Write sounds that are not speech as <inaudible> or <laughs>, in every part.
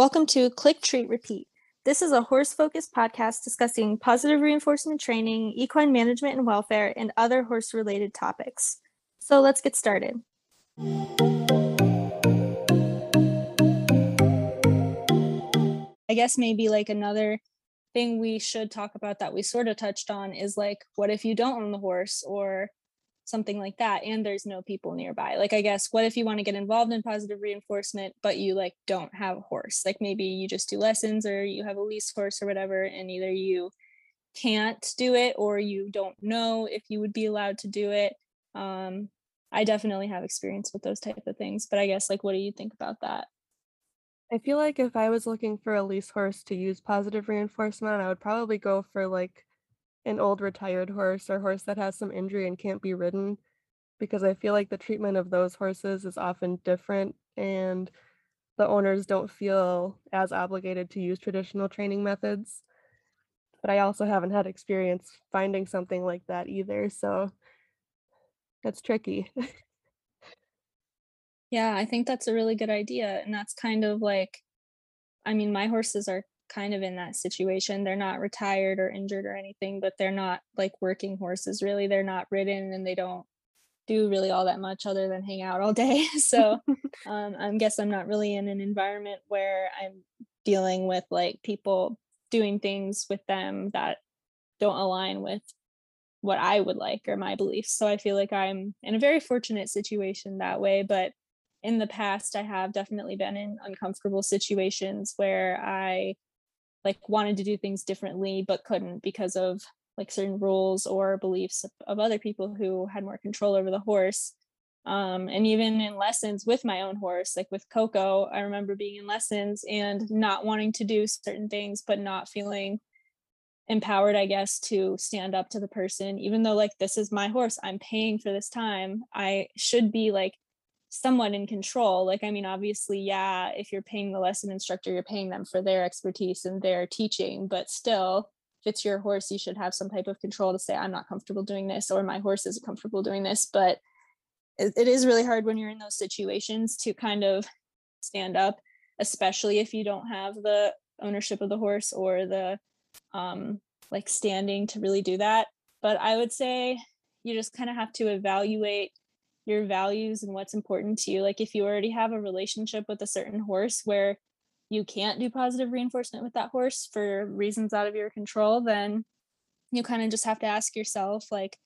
Welcome to Click Treat Repeat. This is a horse focused podcast discussing positive reinforcement training, equine management and welfare, and other horse related topics. So let's get started. I guess maybe like another thing we should talk about that we sort of touched on is like, what if you don't own the horse or something like that and there's no people nearby. Like i guess what if you want to get involved in positive reinforcement but you like don't have a horse? Like maybe you just do lessons or you have a lease horse or whatever and either you can't do it or you don't know if you would be allowed to do it. Um i definitely have experience with those type of things but i guess like what do you think about that? I feel like if I was looking for a lease horse to use positive reinforcement, I would probably go for like an old retired horse or horse that has some injury and can't be ridden because I feel like the treatment of those horses is often different and the owners don't feel as obligated to use traditional training methods. But I also haven't had experience finding something like that either, so that's tricky. <laughs> yeah, I think that's a really good idea and that's kind of like I mean my horses are kind of in that situation. They're not retired or injured or anything, but they're not like working horses really. They're not ridden and they don't do really all that much other than hang out all day. <laughs> so <laughs> um, I guess I'm not really in an environment where I'm dealing with like people doing things with them that don't align with what I would like or my beliefs. So I feel like I'm in a very fortunate situation that way. But in the past, I have definitely been in uncomfortable situations where I like wanted to do things differently but couldn't because of like certain rules or beliefs of, of other people who had more control over the horse. Um, and even in lessons with my own horse like with coco i remember being in lessons and not wanting to do certain things but not feeling empowered i guess to stand up to the person. Even though like this is my horse i'm paying for this time i should be like somewhat in control like i mean obviously yeah if you're paying the lesson instructor you're paying them for their expertise and their teaching but still if it's your horse you should have some type of control to say i'm not comfortable doing this or my horse is comfortable doing this but it, it is really hard when you're in those situations to kind of stand up especially if you don't have the ownership of the horse or the um like standing to really do that but i would say you just kind of have to evaluate your values and what's important to you. Like if you already have a relationship with a certain horse where you can't do positive reinforcement with that horse for reasons out of your control, then you kind of just have to ask yourself like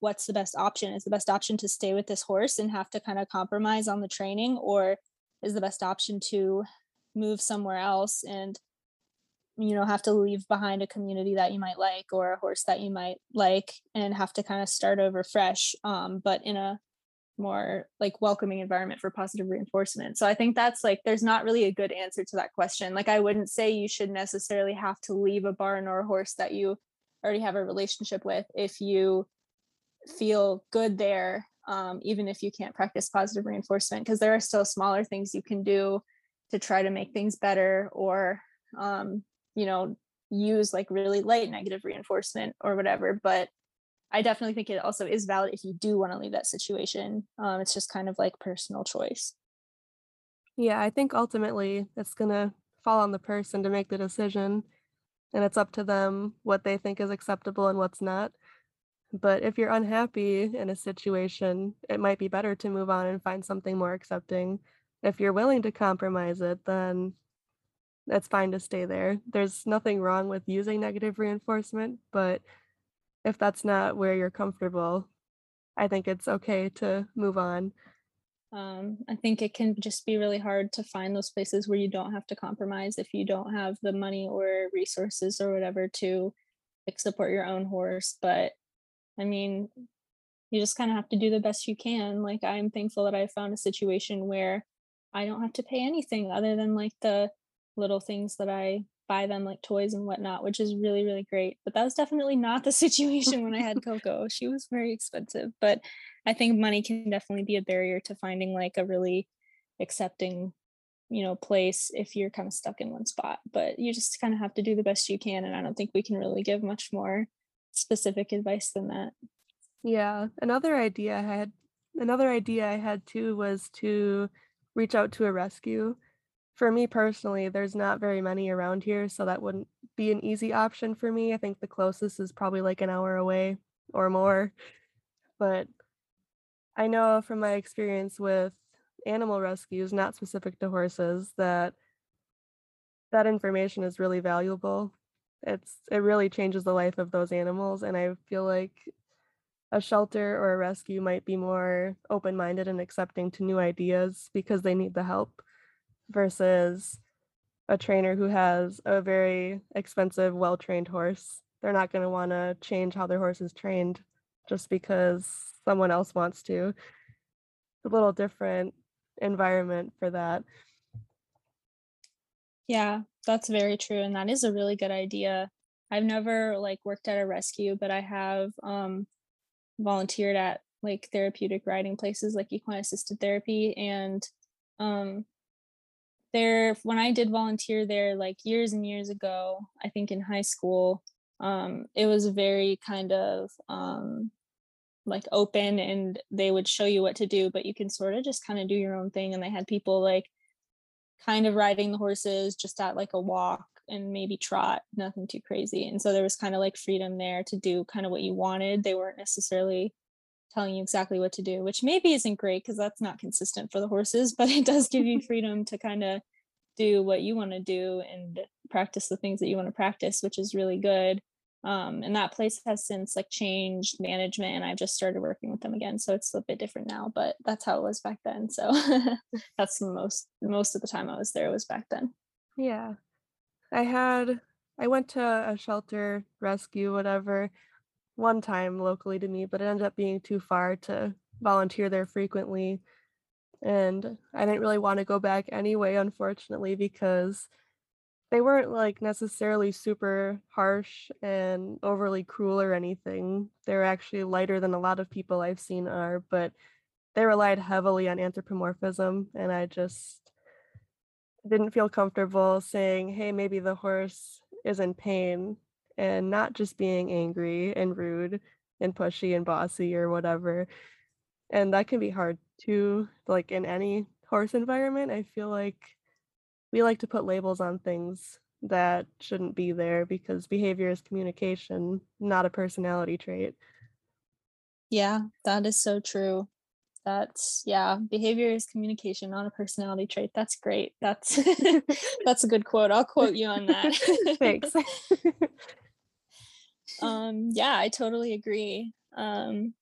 what's the best option? Is the best option to stay with this horse and have to kind of compromise on the training or is the best option to move somewhere else and you know have to leave behind a community that you might like or a horse that you might like and have to kind of start over fresh um, but in a more like welcoming environment for positive reinforcement. So I think that's like there's not really a good answer to that question. Like I wouldn't say you should necessarily have to leave a barn or a horse that you already have a relationship with if you feel good there um, even if you can't practice positive reinforcement because there are still smaller things you can do to try to make things better or um, you know use like really light negative reinforcement or whatever but I definitely think it also is valid if you do want to leave that situation. Um, it's just kind of like personal choice. Yeah, I think ultimately it's going to fall on the person to make the decision, and it's up to them what they think is acceptable and what's not. But if you're unhappy in a situation, it might be better to move on and find something more accepting. If you're willing to compromise it, then it's fine to stay there. There's nothing wrong with using negative reinforcement, but if that's not where you're comfortable, I think it's okay to move on. Um, I think it can just be really hard to find those places where you don't have to compromise if you don't have the money or resources or whatever to like support your own horse. But I mean, you just kind of have to do the best you can. Like I'm thankful that I found a situation where I don't have to pay anything other than like the little things that I buy them like toys and whatnot, which is really, really great. But that was definitely not the <laughs> situation when I had Coco. She was very expensive. But I think money can definitely be a barrier to finding like a really accepting, you know, place if you're kind of stuck in one spot. But you just kind of have to do the best you can. And I don't think we can really give much more specific advice than that. Yeah. Another idea I had another idea I had too was to reach out to a rescue for me personally, there's not very many around here, so that wouldn't be an easy option for me. I think the closest is probably like an hour away or more. But I know from my experience with animal rescues, not specific to horses, that that information is really valuable. It's it really changes the life of those animals, and I feel like a shelter or a rescue might be more open-minded and accepting to new ideas because they need the help versus a trainer who has a very expensive, well-trained horse. They're not going to want to change how their horse is trained just because someone else wants to. It's a little different environment for that. Yeah, that's very true. And that is a really good idea. I've never like worked at a rescue, but I have um volunteered at like therapeutic riding places like equine assisted therapy and um there when I did volunteer there like years and years ago, I think in high school, um it was very kind of um like open and they would show you what to do, but you can sort of just kind of do your own thing and they had people like kind of riding the horses just at like a walk and maybe trot, nothing too crazy. And so there was kind of like freedom there to do kind of what you wanted. They weren't necessarily telling you exactly what to do, which maybe isn't great because that's not consistent for the horses, <laughs> but it does give you <laughs> freedom to kind of do what you want to do and practice the things that you want to practice, which is really good. Um, and that place has since like changed management and I've just started working with them again. So it's a bit different now, but that's how it was back then. So <laughs> that's the most most of the time I was there was back then. Yeah. I had I went to a shelter rescue, whatever, one time locally to me, but it ended up being too far to volunteer there frequently. And I didn't really want to go back anyway, unfortunately, because they weren't like necessarily super harsh and overly cruel or anything. They're actually lighter than a lot of people I've seen are, but they relied heavily on anthropomorphism. And I just didn't feel comfortable saying, hey, maybe the horse is in pain and not just being angry and rude and pushy and bossy or whatever. And that can be hard too, like in any horse environment. I feel like we like to put labels on things that shouldn't be there because behavior is communication, not a personality trait. Yeah, that is so true that's yeah behavior is communication not a personality trait that's great that's <laughs> <laughs> that's a good quote i'll quote you on that thanks <laughs> um yeah i totally agree. Um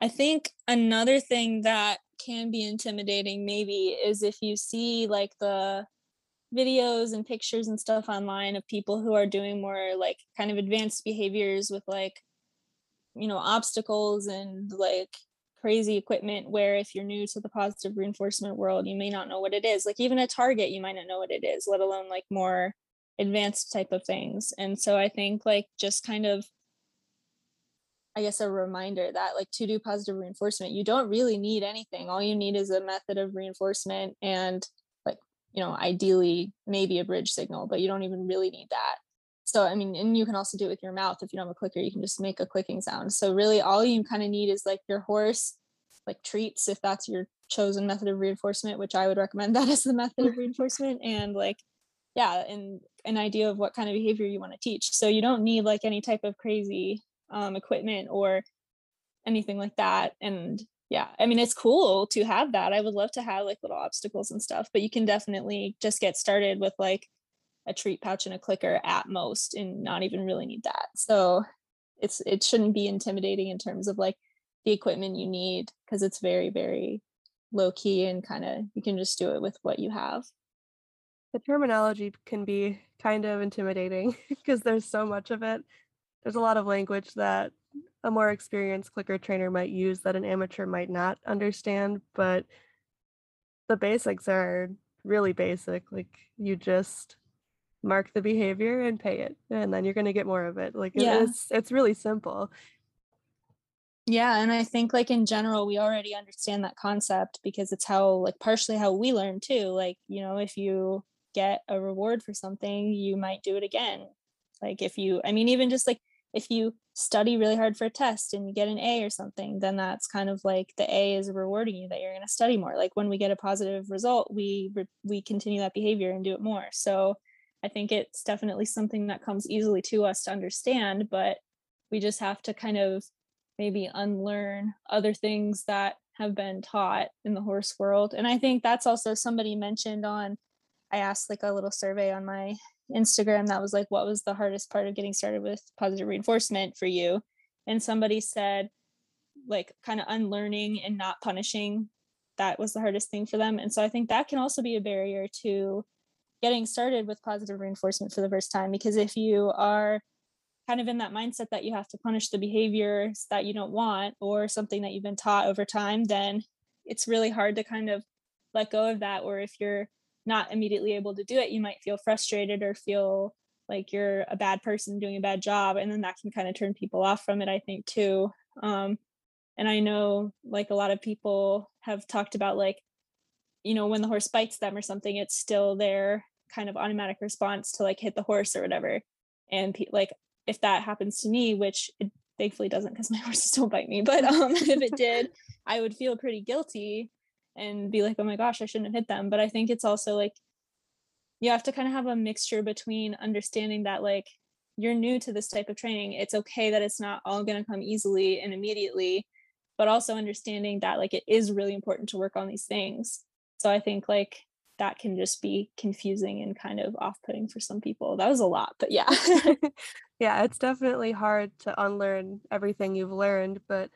i think another thing that can be intimidating maybe is if you see like the videos and pictures and stuff online of people who are doing more like kind of advanced behaviors with like you know obstacles and like crazy equipment where if you're new to the positive reinforcement world you may not know what it is. Like even a target you might not know what it is let alone like more advanced type of things. And so i think like just kind of i guess a reminder that like to do positive reinforcement you don't really need anything. All you need is a method of reinforcement and like you know ideally maybe a bridge signal but you don't even really need that. So i mean and you can also do it with your mouth. If you don't have a clicker you can just make a clicking sound. So really all you kind of need is like your horse like treats if that's your chosen method of reinforcement which i would recommend that as the method of reinforcement. And like yeah and an idea of what kind of behavior you want to teach. So you don't need like any type of crazy um, equipment or anything like that and yeah i mean it's cool to have that. I would love to have like little obstacles and stuff but you can definitely just get started with like a treat pouch and a clicker at most and not even really need that. So it's it shouldn't be intimidating in terms of like the equipment you need because it's very very low key and kind of you can just do it with what you have the terminology can be kind of intimidating <laughs> because there's so much of it there's a lot of language that a more experienced clicker trainer might use that an amateur might not understand but the basics are really basic like you just mark the behavior and pay it and then you're going to get more of it like yeah. it's it's really simple yeah and i think like in general we already understand that concept because it's how like partially how we learn too like you know if you get a reward for something you might do it again like if you i mean even just like if you study really hard for a test and you get an A or something, then that's kind of like the A is rewarding you that you're going to study more. Like when we get a positive result, we we continue that behavior and do it more. So I think it's definitely something that comes easily to us to understand, but we just have to kind of maybe unlearn other things that have been taught in the horse world. And I think that's also somebody mentioned on I asked like a little survey on my Instagram that was like, what was the hardest part of getting started with positive reinforcement for you? And somebody said, like, kind of unlearning and not punishing. That was the hardest thing for them. And so I think that can also be a barrier to getting started with positive reinforcement for the first time. Because if you are kind of in that mindset that you have to punish the behaviors that you don't want or something that you've been taught over time, then it's really hard to kind of let go of that. Or if you're not immediately able to do it, you might feel frustrated or feel like you're a bad person doing a bad job. And then that can kind of turn people off from it, I think, too. Um, and I know like a lot of people have talked about like, you know, when the horse bites them or something, it's still their kind of automatic response to like hit the horse or whatever. And pe- like if that happens to me, which it thankfully doesn't because my <laughs> horses don't bite me, but um, <laughs> if it did, I would feel pretty guilty and be like, oh my gosh, I shouldn't have hit them. But I think it's also like you have to kind of have a mixture between understanding that like you're new to this type of training. It's okay that it's not all going to come easily and immediately, but also understanding that like it is really important to work on these things. So I think like that can just be confusing and kind of off-putting for some people. That was a lot, but yeah. <laughs> yeah, it's definitely hard to unlearn everything you've learned, but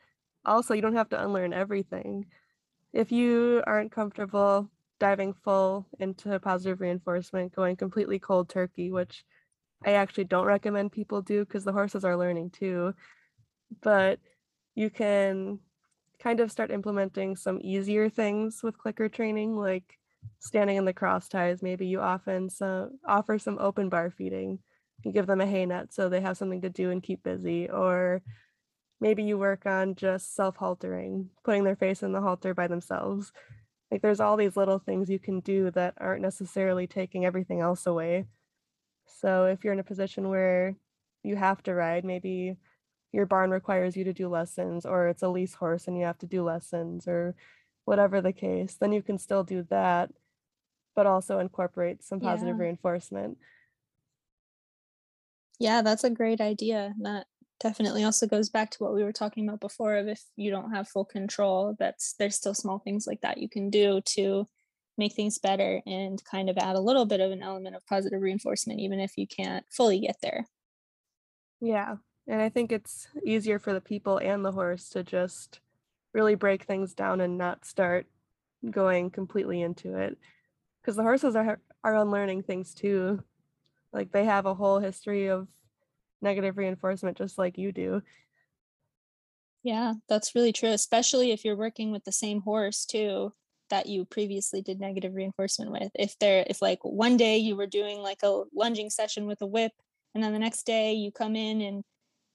also you don't have to unlearn everything if you aren't comfortable diving full into positive reinforcement, going completely cold turkey, which I actually don't recommend people do because the horses are learning too. But you can kind of start implementing some easier things with clicker training, like standing in the cross ties. Maybe you often so, offer some open bar feeding. You give them a hay net so they have something to do and keep busy, or maybe you work on just self haltering, putting their face in the halter by themselves. Like there's all these little things you can do that aren't necessarily taking everything else away. So if you're in a position where you have to ride, maybe your barn requires you to do lessons, or it's a lease horse and you have to do lessons, or whatever the case, then you can still do that, but also incorporate some positive yeah. reinforcement. Yeah, that's a great idea. That definitely also goes back to what we were talking about before of if you don't have full control that's there's still small things like that you can do to make things better and kind of add a little bit of an element of positive reinforcement even if you can't fully get there. Yeah and i think it's easier for the people and the horse to just really break things down and not start going completely into it. Because the horses are are unlearning things too. Like they have a whole history of negative reinforcement just like you do. Yeah, that's really true, especially if you're working with the same horse too that you previously did negative reinforcement with. If there if like one day you were doing like a lunging session with a whip and then the next day you come in and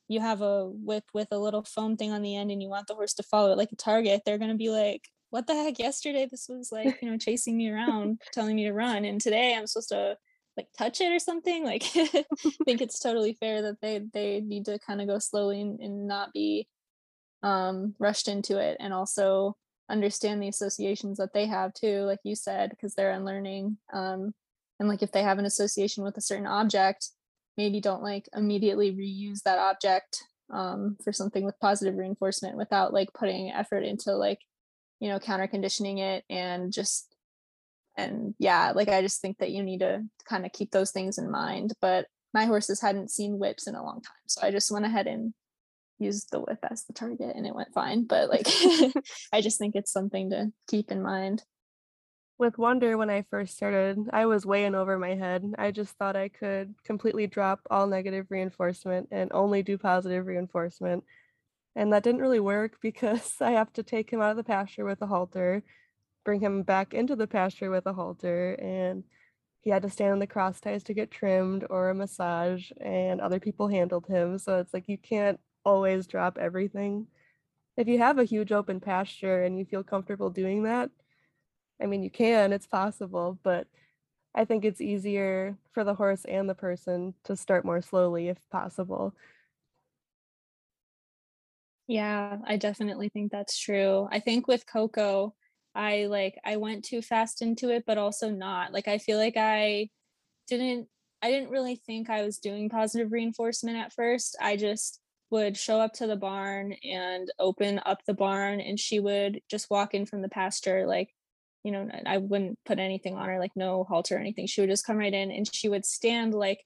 you have a whip with a little foam thing on the end and you want the horse to follow it like a target, they're going to be like, "What the heck? Yesterday this was like, you know, chasing me around, telling me to run, and today I'm supposed to like touch it or something like i <laughs> <laughs> think it's totally fair that they they need to kind of go slowly and, and not be um rushed into it and also understand the associations that they have too like you said because they're unlearning um and like if they have an association with a certain object maybe don't like immediately reuse that object um for something with positive reinforcement without like putting effort into like you know counter conditioning it and just and yeah like i just think that you need to kind of keep those things in mind but my horses hadn't seen whips in a long time so i just went ahead and used the whip as the target and it went fine but like <laughs> i just think it's something to keep in mind. With wonder when i first started i was way in over my head. I just thought i could completely drop all negative reinforcement and only do positive reinforcement and that didn't really work <laughs> because i have to take him out of the pasture with a halter bring him back into the pasture with a halter and he had to stand on the cross ties to get trimmed or a massage and other people handled him. So it's like you can't always drop everything. If you have a huge open pasture and you feel comfortable doing that i mean you can it's possible but i think it's easier for the horse and the person to start more slowly if possible. Yeah, I definitely think that's true. I think with Coco, I like I went too fast into it, but also not. Like I feel like I didn't I didn't really think I was doing positive reinforcement at first. I just would show up to the barn and open up the barn and she would just walk in from the pasture like you know I wouldn't put anything on her like no halter or anything. She would just come right in and she would stand like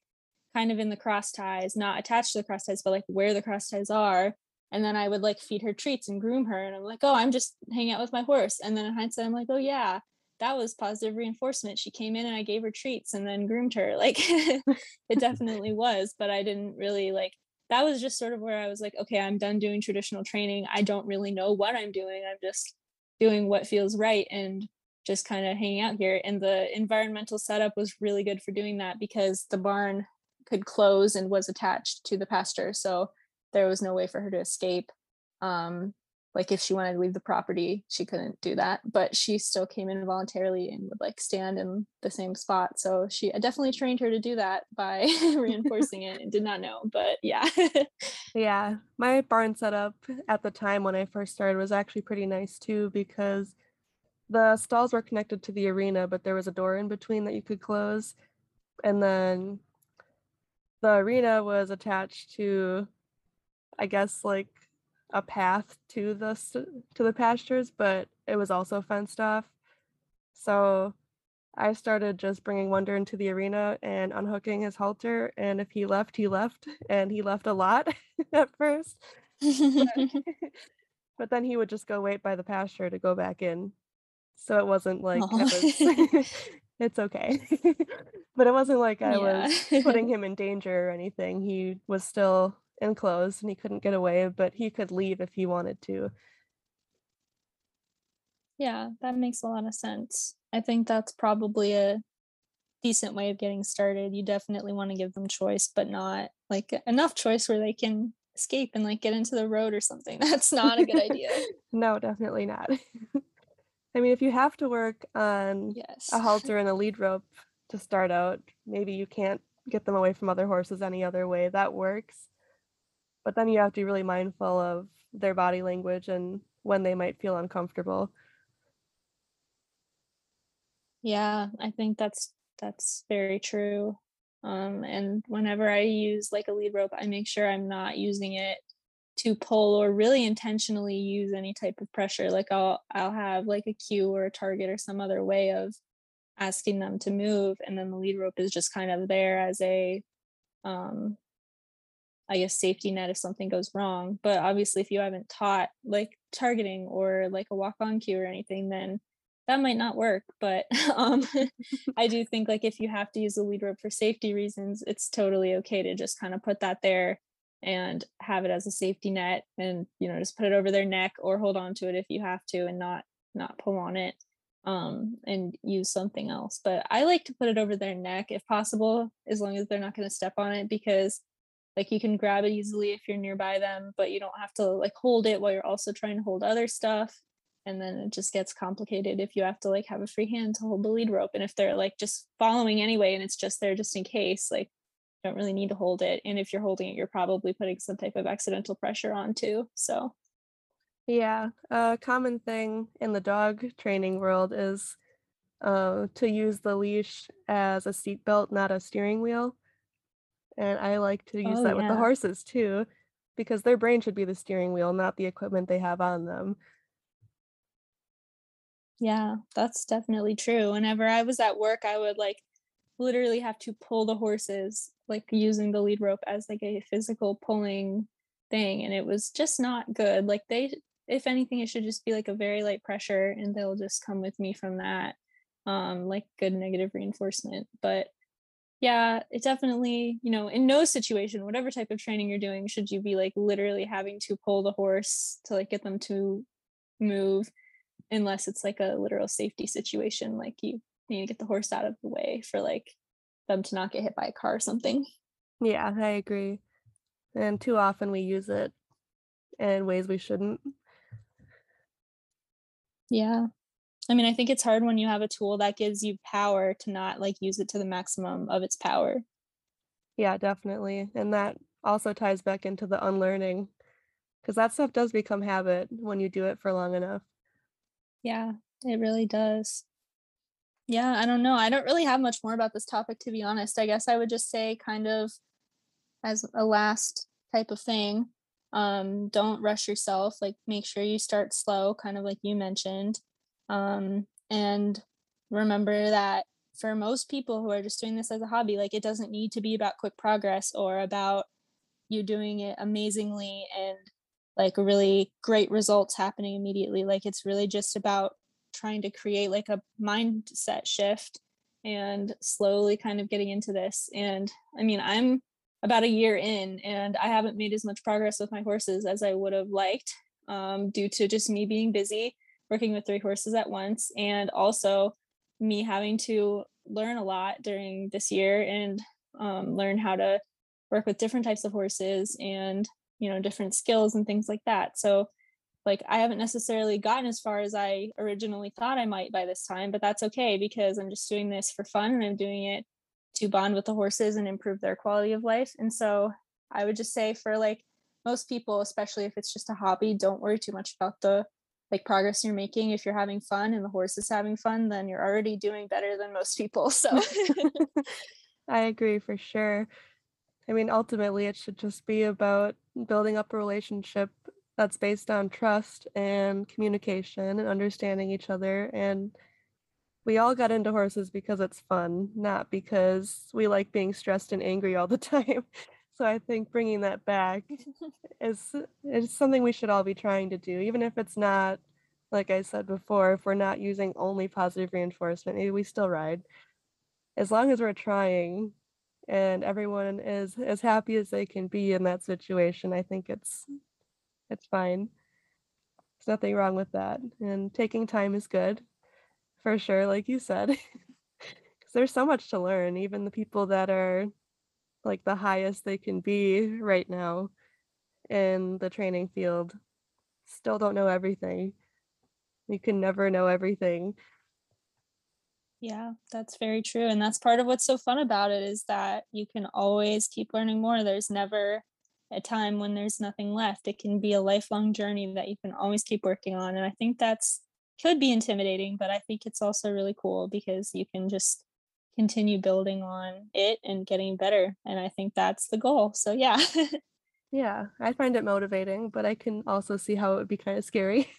kind of in the cross ties, not attached to the cross ties, but like where the cross ties are and then I would like feed her treats and groom her. And I'm like, oh, I'm just hanging out with my horse. And then in hindsight, I'm like, oh yeah, that was positive reinforcement. She came in and I gave her treats and then groomed her. <laughs> Like it <laughs> definitely was, but I didn't really like that was just sort of where I was like, okay, I'm done doing traditional training. I don't really know what I'm doing. I'm just doing what feels right and just kind of hanging out here. And the environmental setup was really good for doing that because the barn could close and was attached to the pasture. So there was no way for her to escape. Um, like if she wanted to leave the property, she couldn't do that, but she still came in voluntarily and would like stand in the same spot. So she I definitely trained her to do that by <laughs> <laughs> reinforcing it and did not know, but yeah. yeah, my barn setup at the time when I first started was actually pretty nice too because the stalls were connected to the arena, but there was a door in between that you could close. And then the arena was attached to I guess like a path to the to the pastures, but it was also fenced off. So I started just bringing Wonder into the arena and unhooking his halter, and if he left, he left, <laughs> and he left a lot <laughs> at first. but, <laughs> but, then he would just go wait by the pasture to go back in. So it wasn't like was, it's okay. but it wasn't like I yeah. was putting him in danger or anything. He was still enclosed and he couldn't get away, but he could leave if he wanted to. Yeah, that makes a lot of sense. I think that's probably a decent way of getting started. You definitely want to give them choice, but not like enough choice where they can escape and like get into the road or something. <laughs> That's not a good idea. <laughs> no, definitely not. <laughs> I mean, if you have to work on yes. a halter and a lead rope to start out, maybe you can't get them away from other horses any other way. That works but then you have to be really mindful of their body language and when they might feel uncomfortable. Yeah i think that's that's very true. Um and whenever i use like a lead rope i make sure i'm not using it to pull or really intentionally use any type of pressure. Like i'll i'll have like a cue or a target or some other way of asking them to move and then the lead rope is just kind of there as a um I guess safety net if something goes wrong. But obviously, if you haven't taught like targeting or like a walk on cue or anything, then that might not work. But <laughs> um, <laughs> I do think like if you have to use the lead rope for safety reasons, it's totally okay to just kind of put that there and have it as a safety net and you know just put it over their neck or hold on to it if you have to and not not pull on it um and use something else but i like to put it over their neck if possible as long as they're not going to step on it because like you can grab it easily if you're nearby them but you don't have to like hold it while you're also trying to hold other stuff. And then it just gets complicated if you have to like have a free hand to hold the lead rope. And if they're like just following anyway and it's just there just in case like you don't really need to hold it. And if you're holding it you're probably putting some type of accidental pressure on too so. Yeah a common thing in the dog training world is uh, to use the leash as a seat belt not a steering wheel and I like to use Oh, that with the horses too, because their brain should be the steering wheel, not the equipment they have on them. Yeah, that's definitely true. Whenever I was at work, I would like literally have to pull the horses, like using the lead rope as like a physical pulling thing. And it was just not good. Like they, if anything, it should just be like a very light pressure and they'll just come with me from that. Um, like good negative reinforcement. But yeah it definitely you know in no situation whatever type of training you're doing should you be like literally having to pull the horse to like get them to move unless it's like a literal safety situation like you need to get the horse out of the way for like them to not get hit by a car or something Yeah, I agree. And too often we use it in ways we shouldn't. yeah I mean, I think it's hard when you have a tool that gives you power to not like use it to the maximum of its power. Yeah, definitely. And that also ties back into the unlearning because that stuff does become habit when you do it for long enough. Yeah, it really does. Yeah, I don't know. I don't really have much more about this topic, to be honest. I guess I would just say, kind of as a last type of thing, um, don't rush yourself. Like, make sure you start slow, kind of like you mentioned. Um, and remember that for most people who are just doing this as a hobby, like, it doesn't need to be about quick progress or about you doing it amazingly and like really great results happening immediately. Like, it's really just about trying to create like a mindset shift and slowly kind of getting into this. And I mean, I'm about a year in and I haven't made as much progress with my horses as I would have liked um, due to just me being busy working with three horses at once and also me having to learn a lot during this year and um, learn how to work with different types of horses and you know different skills and things like that so like I haven't necessarily gotten as far as I originally thought I might by this time, but that's okay because I'm just doing this for fun and I'm doing it to bond with the horses and improve their quality of life. And so I would just say for like most people, especially if it's just a hobby, don't worry too much about the like progress you're making. If you're having fun and the horse is having fun, then you're already doing better than most people. <laughs> So <laughs> I agree for sure. I mean, ultimately, it should just be about building up a relationship that's based on trust and communication and understanding each other and we all got into horses because it's fun not because we like being stressed and angry all the <laughs> time so i think bringing that back <laughs> is is something we should all be trying to do even if it's not like i said before if we're not using only positive reinforcement maybe we still ride as long as we're trying and everyone is as happy as they can be in that situation i think it's it's fine. There's nothing wrong with that. And taking time is good for sure, like you said. <laughs> Because there's so much to learn. Even the people that are like the highest they can be right now in the training field still don't know everything. You can never know everything. Yeah, that's very true. And that's part of what's so fun about it is that you can always keep learning more. There's never a time when there's nothing left. It can be a lifelong journey that you can always keep working on. And I think that's could be intimidating, but I think it's also really cool because you can just continue building on it and getting better. And I think that's the goal. So yeah. <laughs> yeah, I find it motivating, but I can also see how it would be kind of scary.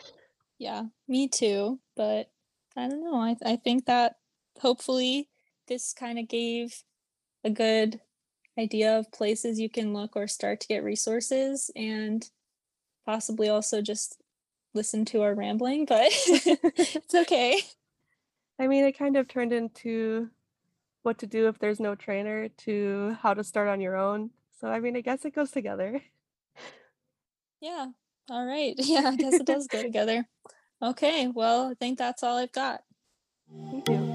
<laughs> yeah, me too. But I don't know. I I think that hopefully this kind of gave a good idea of places you can look or start to get resources and possibly also just listen to our rambling, but <laughs> it's okay. I mean, it kind of turned into what to do if there's no trainer to how to start on your own. So, I mean, I guess it goes together. Yeah. All right. <laughs> Yeah, I guess it does go together. Okay. Well, I think that's all I've got. Thank you.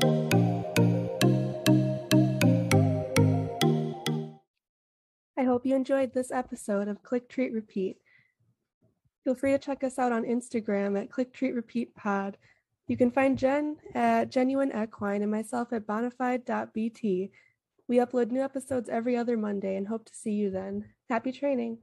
I hope you enjoyed this episode of Click Treat Repeat. Feel free to check us out on Instagram at Click Treat Repeat Pod. You can find Jen at Genuine Equine and myself at bonafide.bt. We upload new episodes every other Monday and hope to see you then. Happy training!